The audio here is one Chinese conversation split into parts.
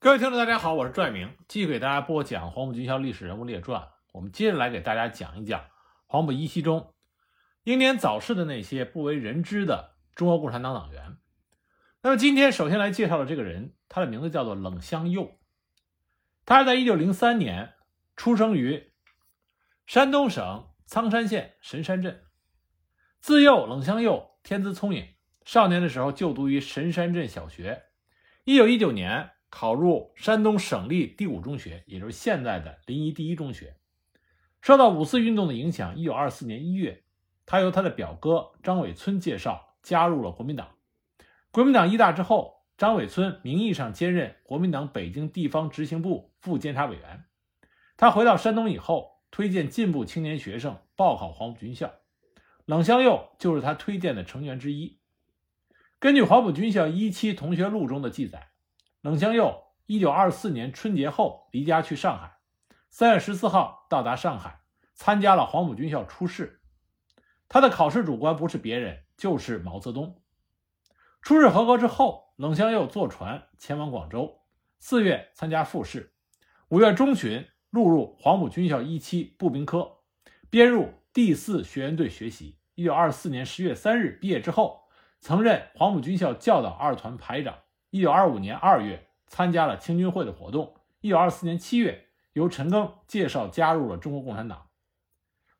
各位听众，大家好，我是拽明，继续给大家播讲黄埔军校历史人物列传。我们接着来给大家讲一讲黄埔一期中英年早逝的那些不为人知的中国共产党党员。那么今天首先来介绍的这个人，他的名字叫做冷香佑。他是在一九零三年出生于山东省苍山县神山镇。自幼，冷香佑天资聪颖，少年的时候就读于神山镇小学。一九一九年。考入山东省立第五中学，也就是现在的临沂第一中学。受到五四运动的影响，一九二四年一月，他由他的表哥张伟村介绍加入了国民党。国民党一大之后，张伟村名义上兼任国民党北京地方执行部副监察委员。他回到山东以后，推荐进步青年学生报考黄埔军校，冷香佑就是他推荐的成员之一。根据黄埔军校一期同学录中的记载。冷香佑一九二四年春节后离家去上海，三月十四号到达上海，参加了黄埔军校初试。他的考试主官不是别人，就是毛泽东。初试合格之后，冷香佑坐船前往广州，四月参加复试，五月中旬录入黄埔军校一期步兵科，编入第四学员队学习。一九二四年十月三日毕业之后，曾任黄埔军校教导二团排长。一九二五年二月，参加了青军会的活动。一九二四年七月，由陈赓介绍加入了中国共产党。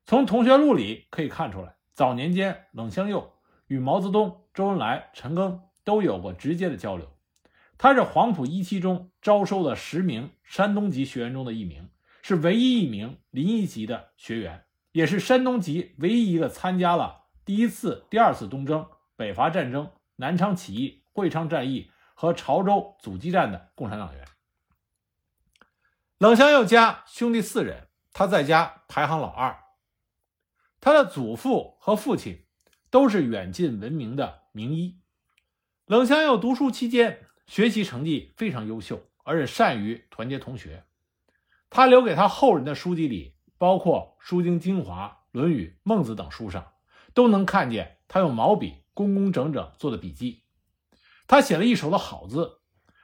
从同学录里可以看出来，早年间冷香佑与毛泽东、周恩来、陈赓都有过直接的交流。他是黄埔一期中招收的十名山东籍学员中的一名，是唯一一名临沂籍的学员，也是山东籍唯一一个参加了第一次、第二次东征、北伐战争、南昌起义、会昌战役。和潮州阻击战的共产党员，冷香佑家兄弟四人，他在家排行老二。他的祖父和父亲都是远近闻名的名医。冷香佑读书期间，学习成绩非常优秀，而且善于团结同学。他留给他后人的书籍里，包括《书经精华》《论语》《孟子》等书上，都能看见他用毛笔工工整整做的笔记。他写了一手的好字，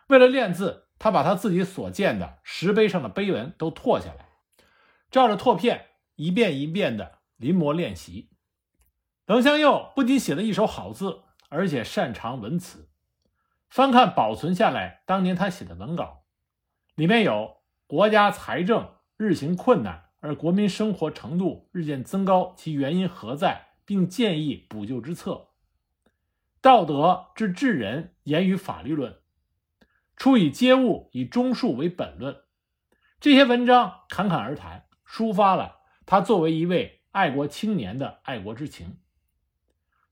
为了练字，他把他自己所见的石碑上的碑文都拓下来，照着拓片一遍一遍的临摹练习。冷香佑不仅写了一手好字，而且擅长文辞。翻看保存下来当年他写的文稿，里面有“国家财政日行困难，而国民生活程度日渐增高，其原因何在？并建议补救之策。”道德之治人言于法律论，出以皆物以中术为本论。这些文章侃侃而谈，抒发了他作为一位爱国青年的爱国之情。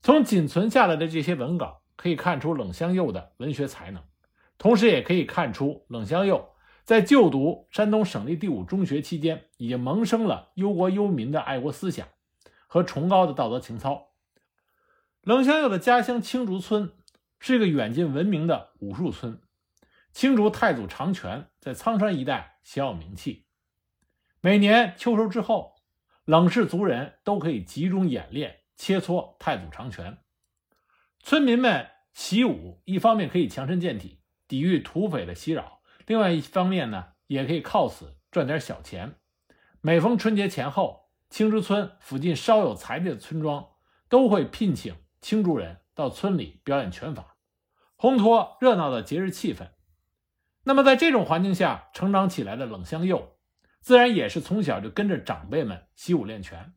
从仅存下来的这些文稿可以看出冷香佑的文学才能，同时也可以看出冷香佑在就读山东省立第五中学期间，已经萌生了忧国忧民的爱国思想和崇高的道德情操。冷香友的家乡青竹村是一个远近闻名的武术村，青竹太祖长拳在苍山一带小有名气。每年秋收之后，冷氏族人都可以集中演练切磋太祖长拳。村民们习武，一方面可以强身健体，抵御土匪的袭扰；另外一方面呢，也可以靠此赚点小钱。每逢春节前后，青竹村附近稍有财力的村庄都会聘请。青竹人到村里表演拳法，烘托热闹的节日气氛。那么，在这种环境下成长起来的冷香佑，自然也是从小就跟着长辈们习武练拳。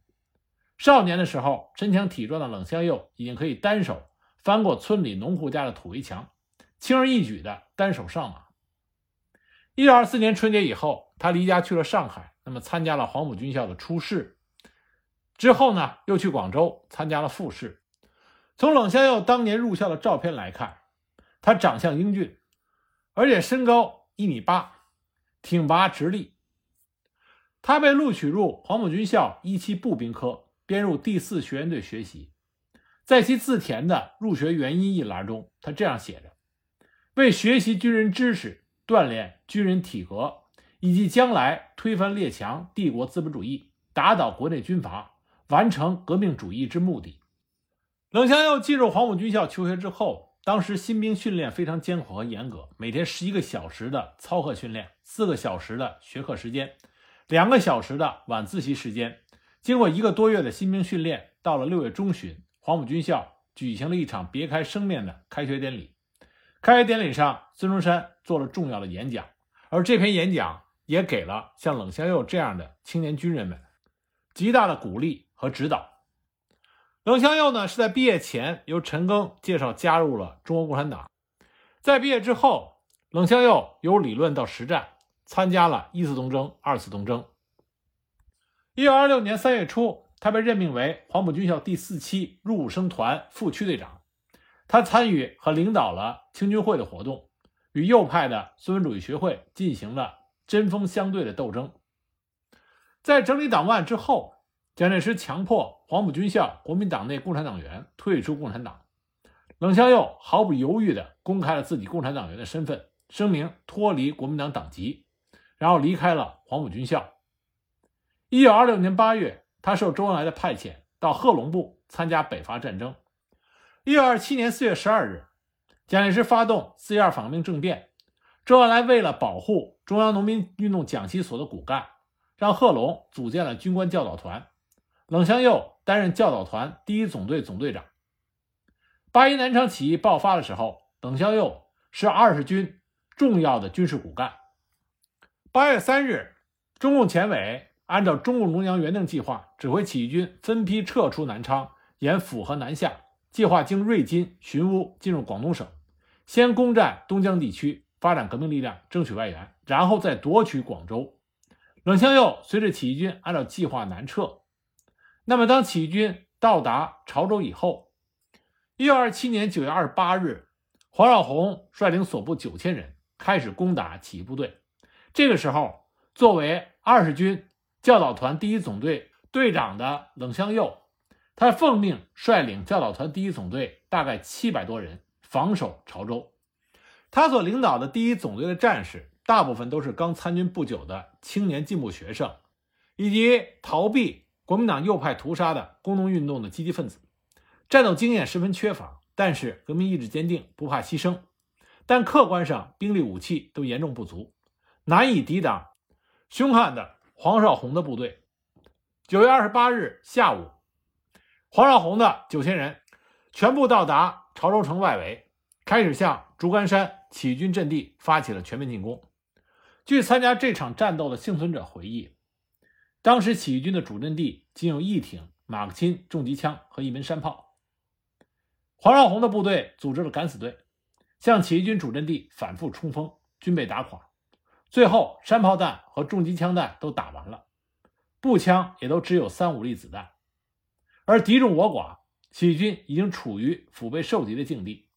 少年的时候，身强体壮的冷香佑已经可以单手翻过村里农户家的土围墙，轻而易举的单手上马。一九二四年春节以后，他离家去了上海，那么参加了黄埔军校的初试，之后呢，又去广州参加了复试。从冷香佑当年入校的照片来看，他长相英俊，而且身高一米八，挺拔直立。他被录取入黄埔军校一期步兵科，编入第四学员队学习。在其自填的入学原因一栏中，他这样写着：“为学习军人知识，锻炼军人体格，以及将来推翻列强帝国资本主义，打倒国内军阀，完成革命主义之目的。”冷香佑进入黄埔军校求学之后，当时新兵训练非常艰苦和严格，每天十一个小时的操课训练，四个小时的学课时间，两个小时的晚自习时间。经过一个多月的新兵训练，到了六月中旬，黄埔军校举行了一场别开生面的开学典礼。开学典礼上，孙中山做了重要的演讲，而这篇演讲也给了像冷香佑这样的青年军人们极大的鼓励和指导。冷香佑呢，是在毕业前由陈赓介绍加入了中国共产党。在毕业之后，冷香佑由理论到实战，参加了一次东征、二次东征。一九二六年三月初，他被任命为黄埔军校第四期入伍生团副区队长。他参与和领导了青军会的活动，与右派的孙文主义学会进行了针锋相对的斗争。在整理党案之后。蒋介石强迫黄埔军校国民党内共产党员退出共产党，冷香佑毫不犹豫地公开了自己共产党员的身份，声明脱离国民党党籍，然后离开了黄埔军校。一九二六年八月，他受周恩来的派遣到贺龙部参加北伐战争。一九二七年四月十二日，蒋介石发动四一二反革命政变，周恩来为了保护中央农民运动讲习所的骨干，让贺龙组建了军官教导团。冷香佑担任教导团第一总队总队长。八一南昌起义爆发的时候，冷香佑是二十军重要的军事骨干。八月三日，中共前委按照中共中央原定计划，指挥起义军分批撤出南昌，沿抚河南下，计划经瑞金、寻乌进入广东省，先攻占东江地区，发展革命力量，争取外援，然后再夺取广州。冷香佑随着起义军按照计划南撤。那么，当起义军到达潮州以后，一九二七年九月二十八日，黄绍竑率领所部九千人开始攻打起义部队。这个时候，作为二十军教导团第一总队队长的冷香佑，他奉命率领教导团第一总队大概七百多人防守潮州。他所领导的第一总队的战士，大部分都是刚参军不久的青年进步学生，以及逃避。国民党右派屠杀的工农运动的积极分子，战斗经验十分缺乏，但是革命意志坚定，不怕牺牲。但客观上兵力武器都严重不足，难以抵挡凶悍的黄绍竑的部队。九月二十八日下午，黄绍竑的九千人全部到达潮州城外围，开始向竹竿山起义军阵地发起了全面进攻。据参加这场战斗的幸存者回忆。当时起义军的主阵地仅有一挺马克沁重机枪和一门山炮。黄绍竑的部队组织了敢死队，向起义军主阵地反复冲锋，均被打垮。最后，山炮弹和重机枪弹都打完了，步枪也都只有三五粒子弹。而敌众我寡，起义军已经处于腹背受敌的境地，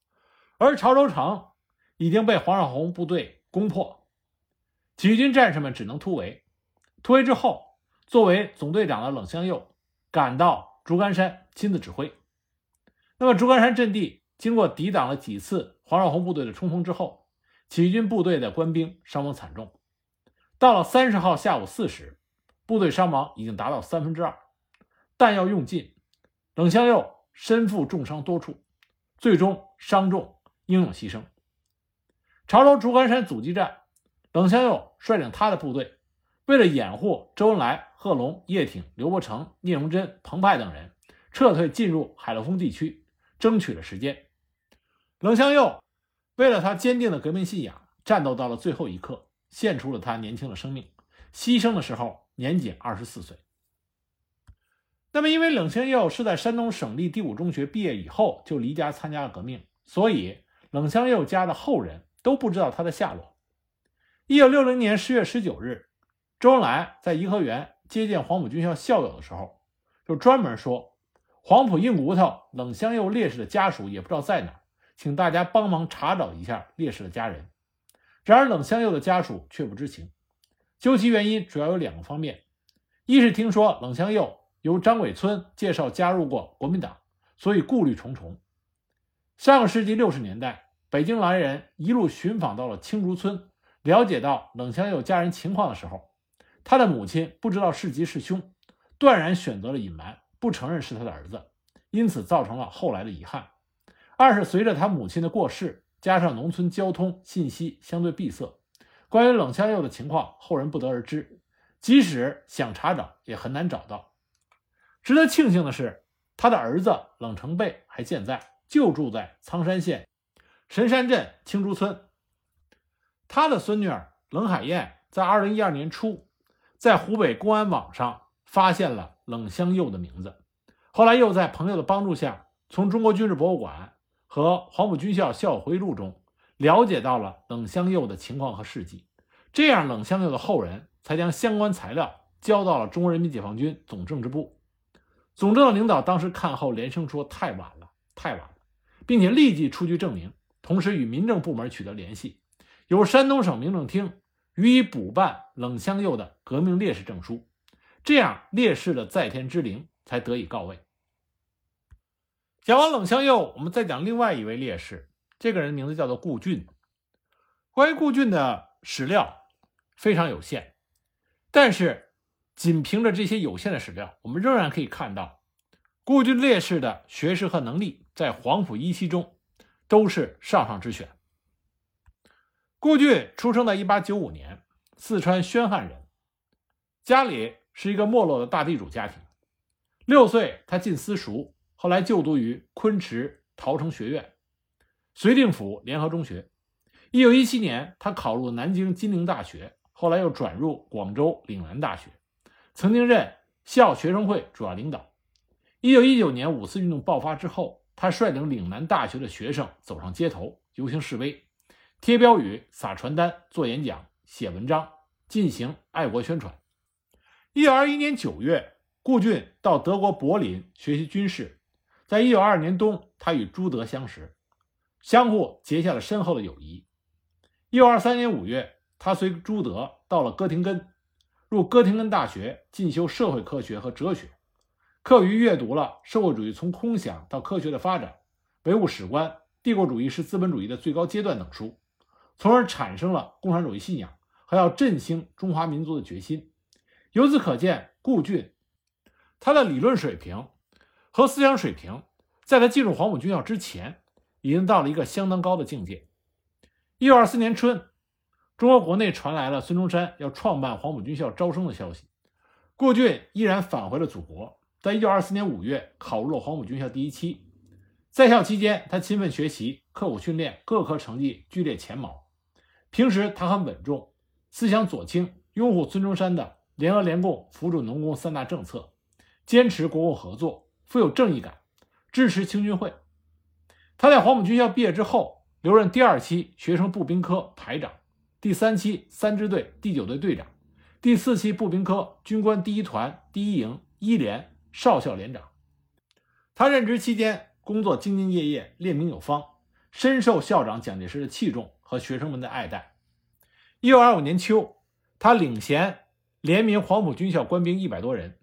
而潮州城已经被黄绍竑部队攻破，起义军战士们只能突围。突围之后。作为总队长的冷香佑赶到竹竿山亲自指挥。那么竹竿山阵地经过抵挡了几次黄绍竑部队的冲锋之后，起义军部队的官兵伤亡惨重。到了三十号下午四时，部队伤亡已经达到三分之二，弹药用尽，冷香佑身负重伤多处，最终伤重英勇牺牲。潮州竹竿山阻击战，冷香佑率领他的部队。为了掩护周恩来、贺龙、叶挺、刘伯承、聂荣臻、彭湃等人撤退进入海陆丰地区，争取了时间。冷香佑为了他坚定的革命信仰，战斗到了最后一刻，献出了他年轻的生命，牺牲的时候年仅二十四岁。那么，因为冷香佑是在山东省立第五中学毕业以后就离家参加了革命，所以冷香佑家的后人都不知道他的下落。一九六零年十月十九日。周恩来在颐和园接见黄埔军校校友的时候，就专门说：“黄埔硬骨头冷香佑烈士的家属也不知道在哪，请大家帮忙查找一下烈士的家人。”然而，冷香佑的家属却不知情。究其原因，主要有两个方面：一是听说冷香佑由张伟村介绍加入过国民党，所以顾虑重重。上个世纪六十年代，北京来人一路寻访到了青竹村，了解到冷香佑家人情况的时候。他的母亲不知道是吉是凶，断然选择了隐瞒，不承认是他的儿子，因此造成了后来的遗憾。二是随着他母亲的过世，加上农村交通信息相对闭塞，关于冷香佑的情况后人不得而知，即使想查找也很难找到。值得庆幸的是，他的儿子冷成贝还健在，就住在苍山县神山镇青竹村。他的孙女儿冷海燕在二零一二年初，在湖北公安网上发现了冷香佑的名字，后来又在朋友的帮助下，从中国军事博物馆和黄埔军校校友回忆录中了解到了冷香佑的情况和事迹。这样，冷香佑的后人才将相关材料交到了中国人民解放军总政治部。总政的领导当时看后连声说：“太晚了，太晚了，并且立即出具证明，同时与民政部门取得联系，由山东省民政厅予以补办冷香佑的革命烈士证书，这样烈士的在天之灵才得以告慰。”讲完冷香佑，我们再讲另外一位烈士，这个人名字叫做顾俊。关于顾俊的史料非常有限，但是。仅凭着这些有限的史料，我们仍然可以看到，顾俊烈士的学识和能力在黄埔一期中都是上上之选。顾俊出生在1895年，四川宣汉人，家里是一个没落的大地主家庭。六岁，他进私塾，后来就读于昆池桃城学院、绥定府联合中学。1917年，他考入南京金陵大学，后来又转入广州岭南大学。曾经任校学生会主要领导。一九一九年五四运动爆发之后，他率领岭南大学的学生走上街头，游行示威，贴标语、撒传单、做演讲、写文章，进行爱国宣传。一九二一年九月，顾俊到德国柏林学习军事。在一九二二年冬，他与朱德相识，相互结下了深厚的友谊。一九二三年五月，他随朱德到了哥廷根。入哥廷根大学进修社会科学和哲学，课余阅读了《社会主义从空想到科学的发展》《唯物史观》《帝国主义是资本主义的最高阶段》等书，从而产生了共产主义信仰和要振兴中华民族的决心。由此可见，顾俊他的理论水平和思想水平，在他进入黄埔军校之前，已经到了一个相当高的境界。一九二四年春。中国国内传来了孙中山要创办黄埔军校招生的消息，顾俊依然返回了祖国。在一九二四年五月，考入了黄埔军校第一期。在校期间，他勤奋学习，刻苦训练，各科成绩居列前茅。平时他很稳重，思想左倾，拥护孙中山的联俄联共、扶助农工三大政策，坚持国共合作，富有正义感，支持青军会。他在黄埔军校毕业之后，留任第二期学生步兵科排长。第三期三支队第九队队长，第四期步兵科军官第一团第一营一连少校连长。他任职期间工作兢兢业业，练兵有方，深受校长蒋介石的器重和学生们的爱戴。一九二五年秋，他领衔联名黄埔军校官兵一百多人，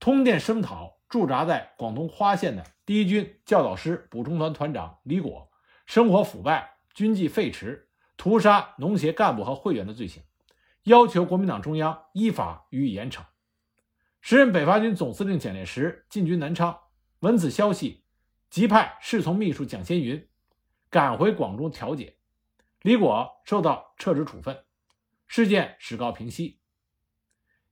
通电声讨驻扎在广东花县的第一军教导师补充团团长李果，生活腐败，军纪废弛。屠杀农协干部和会员的罪行，要求国民党中央依法予以严惩。时任北伐军总司令蒋介石进军南昌，闻此消息，即派侍从秘书蒋先云赶回广州调解。李果受到撤职处分，事件始告平息。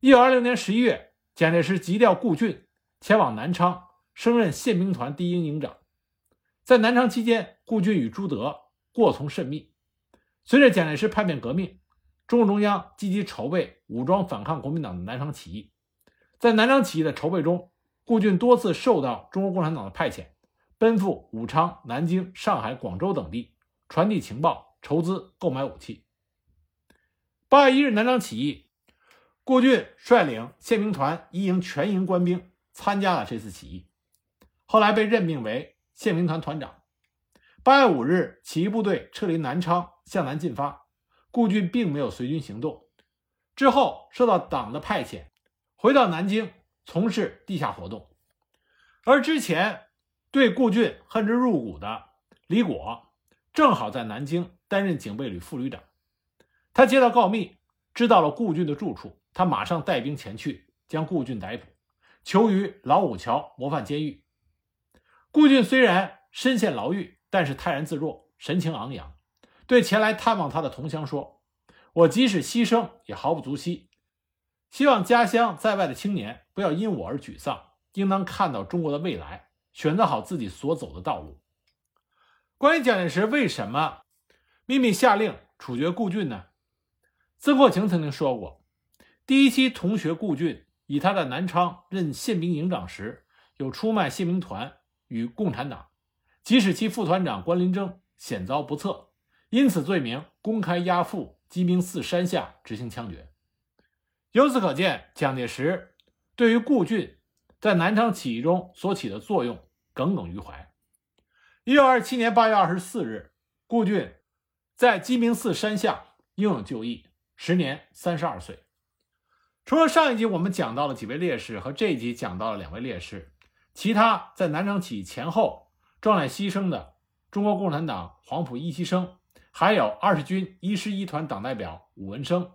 一九二六年十一月，蒋介石急调顾俊前往南昌，升任宪兵团第一营营长。在南昌期间，顾俊与朱德过从甚密。随着蒋介石叛变革命，中共中央积极筹备武装反抗国民党的南昌起义。在南昌起义的筹备中，顾俊多次受到中国共产党的派遣，奔赴武昌、南京、上海、广州等地，传递情报、筹资、购买武器。八月一日，南昌起义，顾俊率领宪兵团一营全营官兵参加了这次起义，后来被任命为宪兵团团长。八月五日，起义部队撤离南昌，向南进发。顾俊并没有随军行动，之后受到党的派遣，回到南京从事地下活动。而之前对顾俊恨之入骨的李果，正好在南京担任警备旅副旅长。他接到告密，知道了顾俊的住处，他马上带兵前去，将顾俊逮捕，囚于老五桥模范监狱。顾俊虽然身陷牢狱。但是泰然自若，神情昂扬，对前来探望他的同乡说：“我即使牺牲，也毫不足惜。希望家乡在外的青年不要因我而沮丧，应当看到中国的未来，选择好自己所走的道路。”关于蒋介石为什么秘密下令处决顾俊呢？曾国情曾经说过，第一期同学顾俊以他在南昌任宪兵营长时有出卖宪兵团与共产党，即使其副团长关林征险遭不测，因此罪名公开押赴鸡鸣寺山下执行枪决。由此可见，蒋介石对于顾俊在南昌起义中所起的作用耿耿于怀。一九二七年八月二十四日，顾俊在鸡鸣寺山下英勇就义。时年三十二岁。除了上一集我们讲到了几位烈士，和这一集讲到了两位烈士，其他在南昌起义前后壮烈牺牲的中国共产党黄埔一期生，还有二十军一师一团党代表武文生，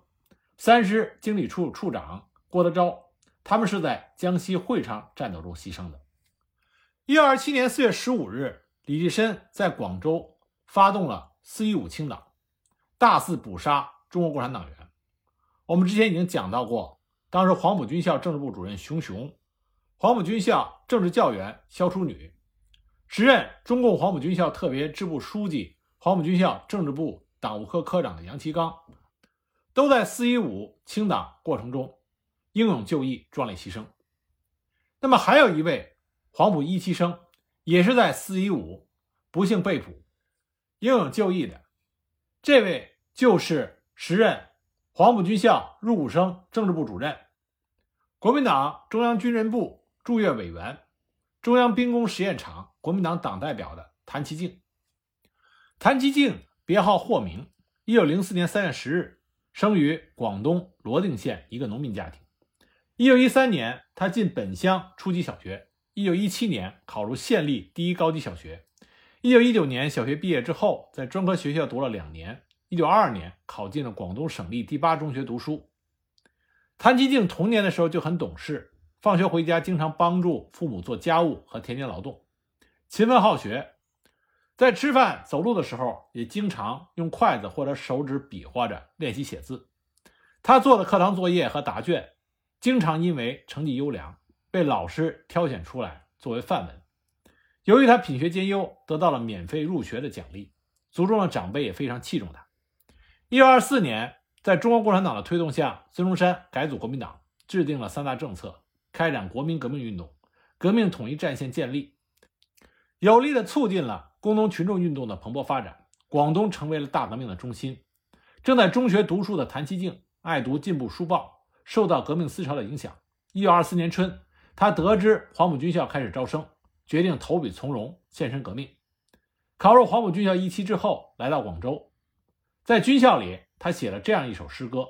三师经理处处长郭德昭，他们是在江西会昌战斗中牺牲的。一九二七年四月十五日，李济深在广州发动了四一五清党，大肆捕杀。中国共产党员，我们之前已经讲到过，当时黄埔军校政治部主任熊雄，黄埔军校政治教员肖楚女，时任中共黄埔军校特别支部书记、黄埔军校政治部党务科科长的杨其刚，都在四一五清党过程中英勇就义、壮烈牺牲。那么还有一位黄埔一期生，也是在四一五不幸被捕、英勇就义的，这位就是。时任黄埔军校入伍生政治部主任，国民党中央军人部驻粤委员，中央兵工实验场国民党党代表的谭其敬。谭其敬别号霍明，一九零四年三月十日生于广东罗定县一个农民家庭。一九一三年，他进本乡初级小学。一九一七年考入县立第一高级小学。一九一九年小学毕业之后，在专科学校读了两年。一九二二年考进了广东省立第八中学读书。谭其敬童年的时候就很懂事，放学回家经常帮助父母做家务和田间劳动，勤奋好学。在吃饭、走路的时候，也经常用筷子或者手指比划着练习写字。他做的课堂作业和答卷，经常因为成绩优良，被老师挑选出来作为范文。由于他品学兼优，得到了免费入学的奖励，族中的长辈也非常器重他。一九二四年，在中国共产党的推动下，孙中山改组国民党，制定了三大政策，开展国民革命运动，革命统一战线建立，有力地促进了工农群众运动的蓬勃发展。广东成为了大革命的中心。正在中学读书的谭其敬爱读进步书报，受到革命思潮的影响。一九二四年春，他得知黄埔军校开始招生，决定投笔从戎，献身革命。考入黄埔军校一期之后，来到广州。在军校里，他写了这样一首诗歌：“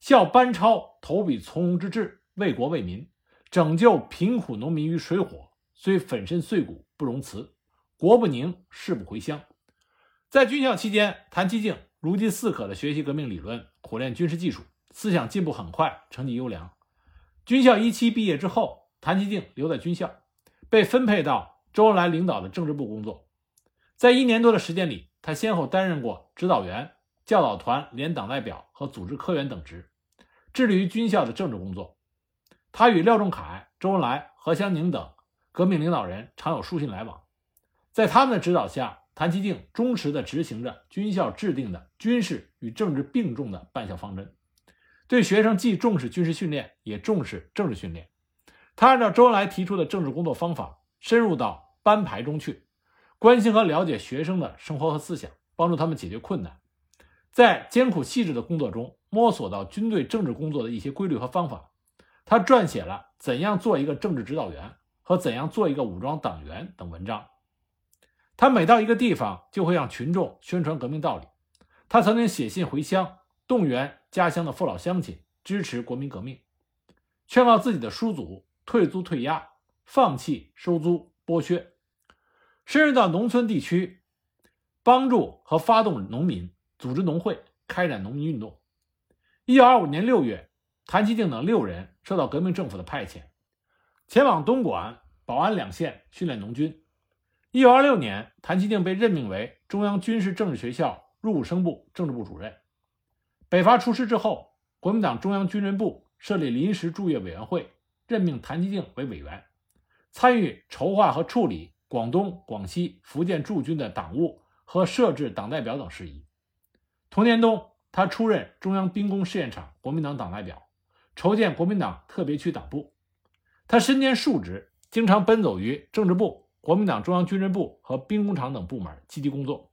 效班超投笔从戎之志，为国为民，拯救贫苦农民于水火。虽粉身碎骨不容辞，国不宁，誓不回乡。”在军校期间，谭其敬如饥似渴地学习革命理论，苦练军事技术，思想进步很快，成绩优良。军校一期毕业之后，谭其静留在军校，被分配到周恩来领导的政治部工作。在一年多的时间里，他先后担任过指导员、教导团连党代表和组织科员等职，致力于军校的政治工作。他与廖仲恺、周恩来、何香凝等革命领导人常有书信来往。在他们的指导下，谭其静忠实地执行着军校制定的军事与政治并重的办校方针，对学生既重视军事训练，也重视政治训练。他按照周恩来提出的政治工作方法，深入到班排中去。关心和了解学生的生活和思想，帮助他们解决困难，在艰苦细致的工作中摸索到军队政治工作的一些规律和方法。他撰写了《怎样做一个政治指导员》和《怎样做一个武装党员》等文章。他每到一个地方，就会让群众宣传革命道理。他曾经写信回乡，动员家乡的父老乡亲支持国民革命，劝告自己的叔祖退租退押，放弃收租剥削。深入到农村地区，帮助和发动农民组织农会，开展农民运动。一九二五年六月，谭其敬等六人受到革命政府的派遣，前往东莞、宝安两县训练农军。一九二六年，谭其锭被任命为中央军事政治学校入伍生部政治部主任。北伐出师之后，国民党中央军人部设立临时驻粤委员会，任命谭其锭为委员，参与筹划和处理广东、广西、福建驻军的党务和设置党代表等事宜。同年冬，他出任中央兵工试验场国民党党代表，筹建国民党特别区党部。他身兼数职，经常奔走于政治部、国民党中央军人部和兵工厂等部门，积极工作。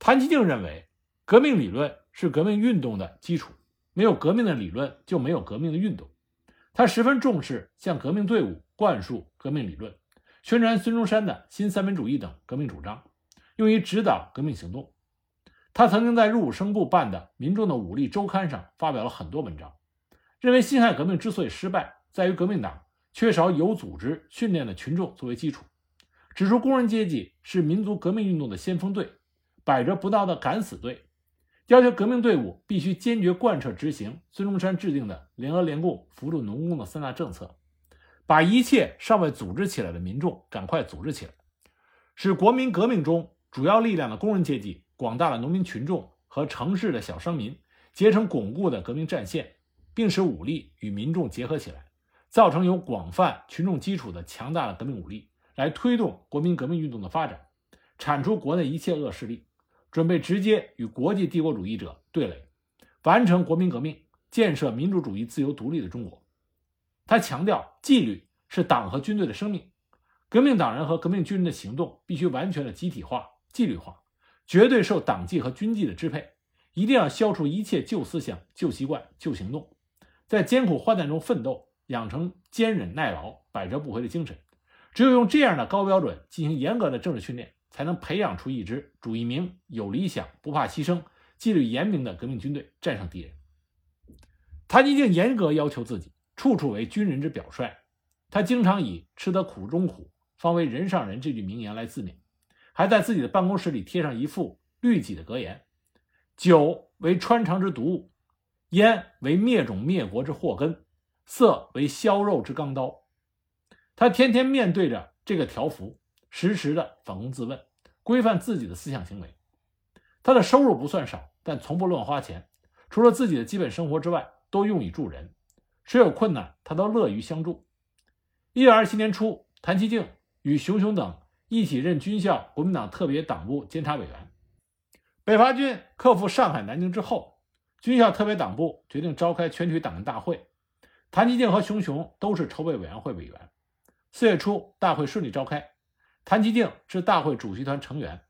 谭其锭认为，革命理论是革命运动的基础，没有革命的理论，就没有革命的运动。他十分重视向革命队伍灌输革命理论，宣传孙中山的新三民主义等革命主张，用于指导革命行动。他曾经在入伍生部办的《民众的武力周刊》上发表了很多文章，认为辛亥革命之所以失败，在于革命党缺少有组织训练的群众作为基础，指出工人阶级是民族革命运动的先锋队，百折不挠的敢死队，要求革命队伍必须坚决贯彻执行孙中山制定的联俄联共扶助农工的三大政策，把一切尚未组织起来的民众赶快组织起来，使国民革命中主要力量的工人阶级。广大的农民群众和城市的小商民结成巩固的革命战线，并使武力与民众结合起来，造成有广泛群众基础的强大的革命武力，来推动国民革命运动的发展，铲除国内一切恶势力，准备直接与国际帝国主义者对垒，完成国民革命，建设民主主义自由独立的中国。他强调，纪律是党和军队的生命，革命党人和革命军人的行动必须完全的集体化、纪律化。绝对受党纪和军纪的支配，一定要消除一切旧思想、旧习惯、旧行动，在艰苦患难中奋斗，养成坚忍耐劳、百折不回的精神。只有用这样的高标准进行严格的政治训练，才能培养出一支主义明、有理想、不怕牺牲、纪律严明的革命军队，战胜敌人。谭其锭严格要求自己，处处为军人之表率。他经常以“吃得苦中苦，方为人上人”这句名言来自勉。还在自己的办公室里贴上一副律己的格言：“酒为穿肠之毒物，烟为灭种灭国之祸根，色为削肉之钢刀。”他天天面对着这个条幅，时时的反躬自问，规范自己的思想行为。他的收入不算少，但从不乱花钱，除了自己的基本生活之外，都用以助人。谁有困难，他都乐于相助。一九二七年初，谭其静与熊雄等。一起任军校国民党特别党部监察委员。北伐军克服上海、南京之后，军校特别党部决定召开全体党员大会。谭其静和熊雄都是筹备委员会委员。四月初，大会顺利召开，谭其锭是大会主席团成员。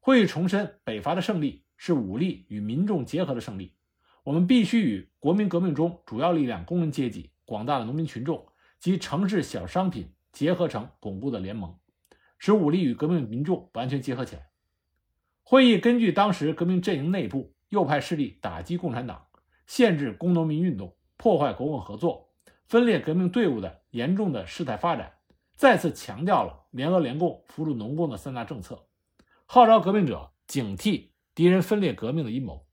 会议重申，北伐的胜利是武力与民众结合的胜利。我们必须与国民革命中主要力量工人阶级、广大的农民群众及城市小商品结合成巩固的联盟。使武力与革命民众完全结合起来。会议根据当时革命阵营内部右派势力打击共产党、限制工农民运动、破坏国共合作、分裂革命队伍的严重的事态发展，再次强调了联俄联共扶助农工的三大政策，号召革命者警惕敌人分裂革命的阴谋。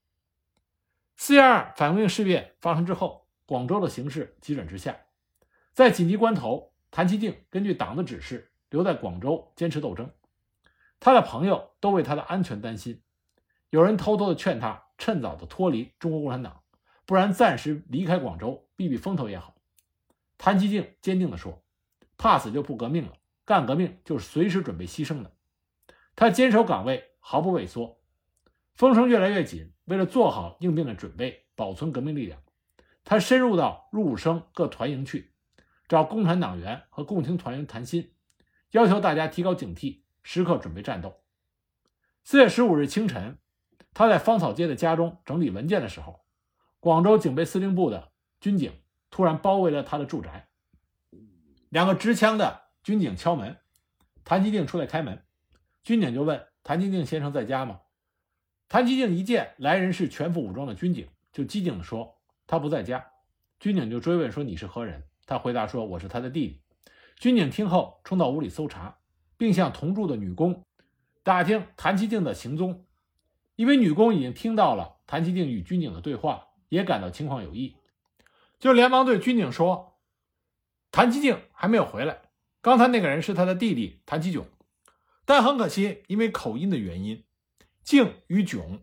四月二反革命事变发生之后，广州的形势急转直下，在紧急关头，谭其锭根据党的指示。留在广州坚持斗争，他的朋友都为他的安全担心，有人偷偷的劝他趁早的脱离中国共产党，不然暂时离开广州避避风头也好。谭其锭坚定地说：“怕死就不革命了，干革命就是随时准备牺牲的。”他坚守岗位，毫不畏缩。风声越来越紧，为了做好应变的准备，保存革命力量，他深入到入伍生各团营去，找共产党员和共青团员谈心。要求大家提高警惕，时刻准备战斗。四月十五日清晨，他在芳草街的家中整理文件的时候，广州警备司令部的军警突然包围了他的住宅。两个持枪的军警敲门，谭其锭出来开门，军警就问谭其锭先生在家吗？谭其锭一见来人是全副武装的军警，就机警地说他不在家。军警就追问说你是何人？他回答说我是他的弟弟。军警听后冲到屋里搜查，并向同住的女工打听谭其锭的行踪。因为女工已经听到了谭其锭与军警的对话，也感到情况有异，就连忙对军警说：“谭其锭还没有回来，刚才那个人是他的弟弟谭其炯。”但很可惜，因为口音的原因，敬与囧，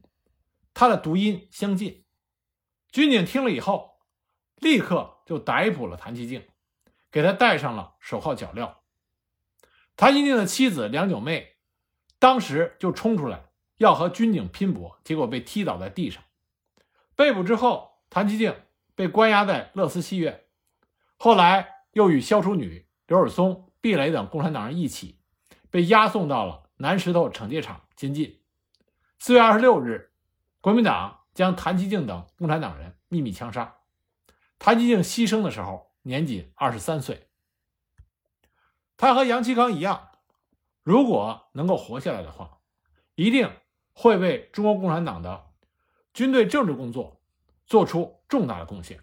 他的读音相近。军警听了以后，立刻就逮捕了谭其敬，给他戴上了手铐脚镣。谭其敬的妻子梁九妹当时就冲出来要和军警拼搏，结果被踢倒在地上。被捕之后，谭其敬被关押在乐思戏院，后来又与萧楚女、刘尔松、毕雷等共产党人一起被押送到了南石头惩戒场监禁。四月二十六日，国民党将谭其敬等共产党人秘密枪杀。谭其敬牺牲的时候年仅二十三岁。他和杨其康一样，如果能够活下来的话，一定会为中国共产党的军队政治工作做出重大的贡献。